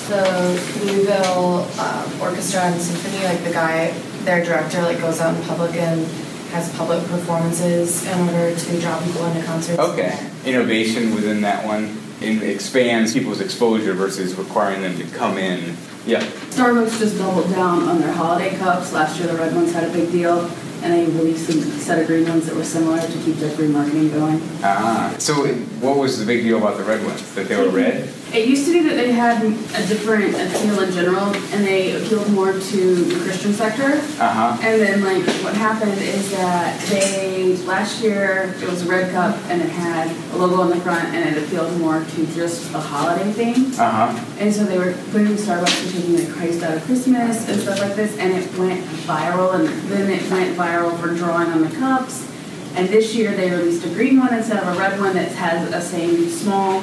Speaker 7: The Louisville um, Orchestra and Symphony, like the guy, their director, like goes out in public and has public performances in order to draw people into concerts.
Speaker 1: Okay. Innovation within that one and expands people's exposure versus requiring them to come in. Yeah.
Speaker 13: Starbucks just doubled down on their holiday cups. Last year, the red ones had a big deal, and they released a set of green ones that were similar to keep their green marketing going.
Speaker 1: Ah. So what was the big deal about the red ones? That they were red?
Speaker 13: It used to be that they had a different appeal in general, and they appealed more to the Christian sector.
Speaker 1: Uh-huh.
Speaker 13: And then, like, what happened is that they, last year, it was a red cup, and it had a logo on the front, and it appealed more to just the holiday thing.
Speaker 1: Uh-huh.
Speaker 13: And so they were putting Starbucks and taking the Christ out of Christmas and stuff like this, and it went viral, and then it went viral for drawing on the cups. And this year they released a green one instead of a red one that has a same small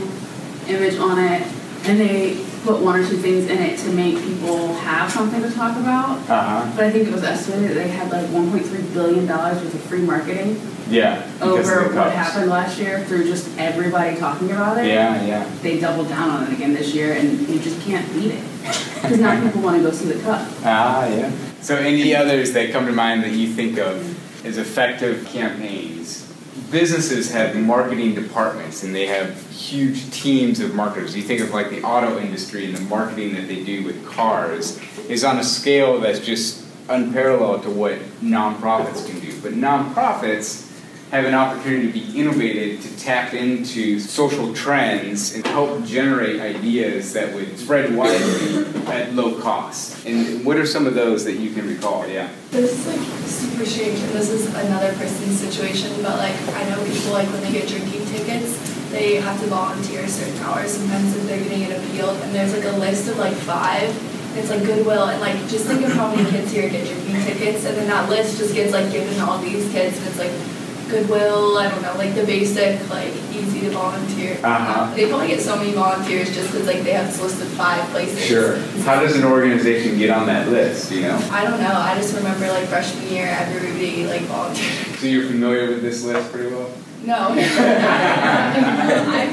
Speaker 13: image on it, and they put one or two things in it to make people have something to talk about.
Speaker 1: Uh-huh.
Speaker 13: But I think it was estimated that they had like 1.3 billion dollars worth of free marketing
Speaker 1: Yeah.
Speaker 13: over what
Speaker 1: cups.
Speaker 13: happened last year through just everybody talking about it
Speaker 1: Yeah, yeah.
Speaker 13: they doubled down on it again this year, and you just can't beat it. Because now people want to go see the cup.
Speaker 1: Ah, yeah. So, any others that come to mind that you think of as effective campaigns? Businesses have marketing departments and they have huge teams of marketers. You think of like the auto industry and the marketing that they do with cars is on a scale that's just unparalleled to what nonprofits can do. But nonprofits have an opportunity to be innovative to tap into social trends and help generate ideas that would spread widely at low cost. And what are some of those that you can recall? Yeah.
Speaker 14: This is like super strange, and this is another person's situation, but like I know people like when they get drinking tickets, they have to volunteer certain hours sometimes if they're getting it appealed, and there's like a list of like five. It's like Goodwill, and like just think of how many kids here get drinking tickets, and then that list just gets like given to all these kids, and it's like Goodwill, I don't know, like the basic, like easy to volunteer.
Speaker 1: Uh-huh.
Speaker 14: They probably get so many volunteers just because like they have this list of five places.
Speaker 1: Sure. How does an organization get on that list? You know.
Speaker 14: I don't know. I just remember like freshman year, everybody like volunteered.
Speaker 1: So you're familiar with this list pretty well.
Speaker 14: No. I'm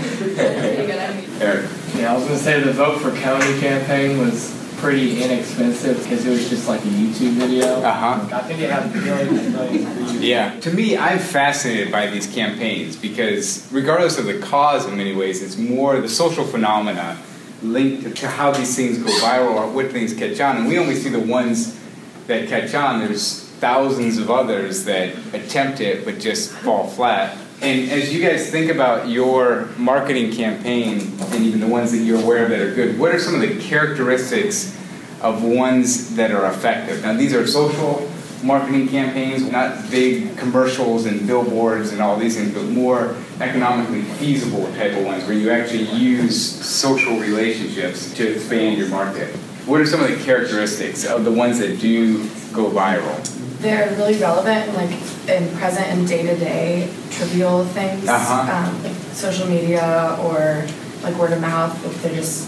Speaker 14: pretty good at it.
Speaker 1: Eric.
Speaker 2: Yeah, I was gonna say the vote for Kony campaign was pretty inexpensive because it was just like a YouTube video.
Speaker 1: Uh huh.
Speaker 2: I think it had millions and millions.
Speaker 1: Yeah. To me, I'm fascinated by these campaigns because, regardless of the cause, in many ways, it's more the social phenomena linked to how these things go viral or what things catch on. And we only see the ones that catch on. There's thousands of others that attempt it but just fall flat. And as you guys think about your marketing campaign and even the ones that you're aware of that are good, what are some of the characteristics of ones that are effective? Now, these are social marketing campaigns, not big commercials and billboards and all these things, but more economically feasible type of ones where you actually use social relationships to expand your market. What are some of the characteristics of the ones that do go viral?
Speaker 7: They're really relevant, and like in present and day to day trivial things,
Speaker 1: Uh-huh.
Speaker 7: um, like social media or like word of mouth. Like they're just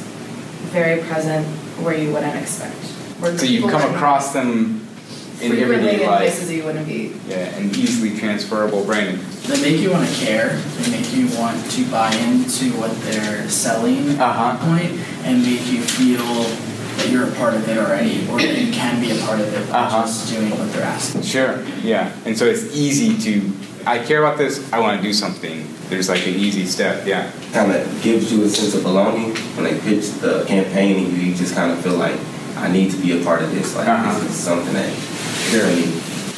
Speaker 7: very present where you wouldn't expect. Where
Speaker 1: So you've come across them in
Speaker 7: frequently
Speaker 1: everyday
Speaker 7: in
Speaker 1: life.
Speaker 7: places you wouldn't be.
Speaker 1: Yeah, and easily transferable. Brandon.
Speaker 2: They make you want to care. They make you want to buy into what they're selling
Speaker 1: Uh-huh.
Speaker 2: point and make you feel that you're a part of it already or that you can be a part of it by
Speaker 1: Uh-huh.
Speaker 2: just doing what they're asking.
Speaker 1: Sure, yeah. And so it's easy to, I care about this, I want to do something. There's like an easy step, yeah.
Speaker 5: kind of gives you a sense of belonging when they pitch the campaign and you just kind of feel like I need to be a part of this. Like
Speaker 1: Uh-huh.
Speaker 5: this is something that
Speaker 1: Sure.
Speaker 5: really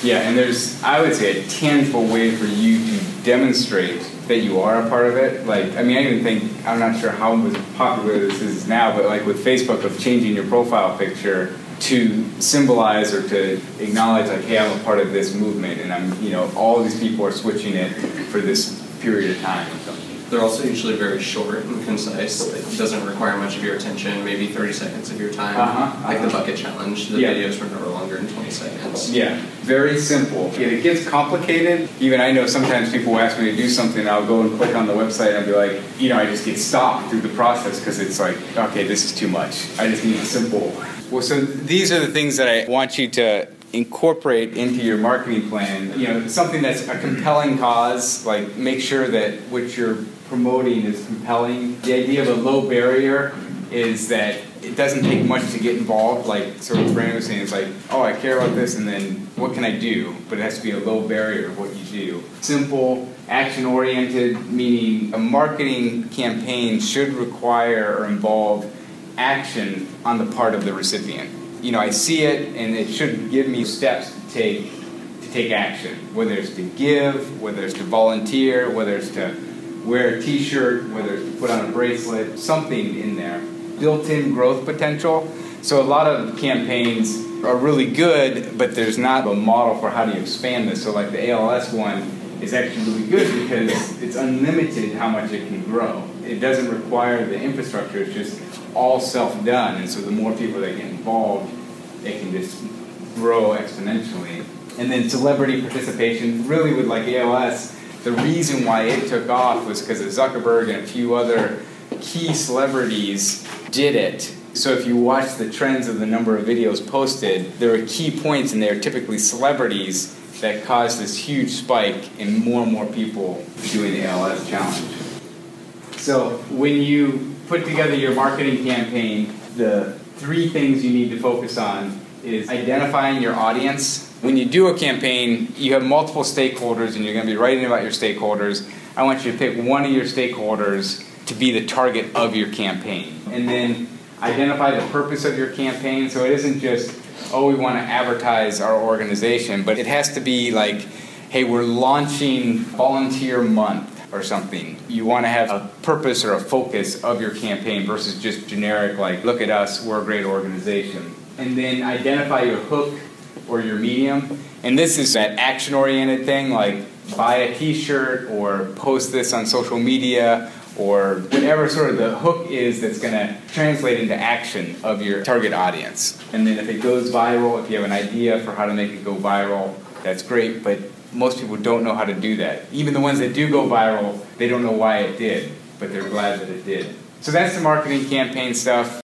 Speaker 1: Yeah, and there's, I would say, a tangible way for you to demonstrate that you are a part of it. Like, I mean, I even think, I'm not sure how popular this is now, but like with Facebook, of changing your profile picture to symbolize or to acknowledge, like, hey, I'm a part of this movement, and I'm, you know, all these people are switching it for this period of time.
Speaker 15: They're also usually very short and concise. It doesn't require much of your attention, maybe 30 seconds of your time.
Speaker 1: Uh-huh,
Speaker 15: Like the
Speaker 1: uh-huh.
Speaker 15: bucket challenge, the
Speaker 1: Yeah.
Speaker 15: videos were never longer than 20 seconds.
Speaker 1: Yeah, very simple. If it gets complicated, even I know sometimes people ask me to do something, I'll go and click on the website and I'll be like, you know, I just get stopped through the process because it's like, okay, this is too much. I just need a simple. Well, so these are the things that I want you to incorporate into your marketing plan. You know, something that's a compelling cause, like make sure that what you're promoting is compelling. The idea of a low barrier is that it doesn't take much to get involved. Like sort of Brandon was saying, it's like, oh, I care about this, and then what can I do? But it has to be a low barrier of what you do. Simple, action oriented, meaning a marketing campaign should require or involve action on the part of the recipient. You know, I see it, and it should give me steps to take to take action, whether it's to give, whether it's to volunteer, whether it's to wear a t-shirt, whether it's put on a bracelet, something in there. Built-in growth potential. So a lot of campaigns are really good, but there's not a model for how do you expand this. So like the ALS one is actually really good because it's unlimited how much it can grow. It doesn't require the infrastructure, it's just all self-done. And so the more people that get involved, it can just grow exponentially. And then celebrity participation, really with like ALS, the reason why it took off was because Zuckerberg and a few other key celebrities did it. So if you watch the trends of the number of videos posted, there are key points and they're typically celebrities that caused this huge spike in more and more people doing the ALS challenge. So when you put together your marketing campaign, the three things you need to focus on is identifying your audience. When you do a campaign, you have multiple stakeholders and you're going to be writing about your stakeholders. I want you to pick one of your stakeholders to be the target of your campaign. And then identify the purpose of your campaign. So it isn't just, oh, we want to advertise our organization, but it has to be like, hey, we're launching volunteer month or something. You want to have a purpose or a focus of your campaign versus just generic, like, look at us, we're a great organization. And then identify your hook or your medium. And this is that action oriented thing, like buy a t shirt or post this on social media or whatever sort of the hook is that's going to translate into action of your target audience. And then if it goes viral, if you have an idea for how to make it go viral, that's great, but most people don't know how to do that. Even the ones that do go viral, they don't know why it did, but they're glad that it did. So that's the marketing campaign stuff.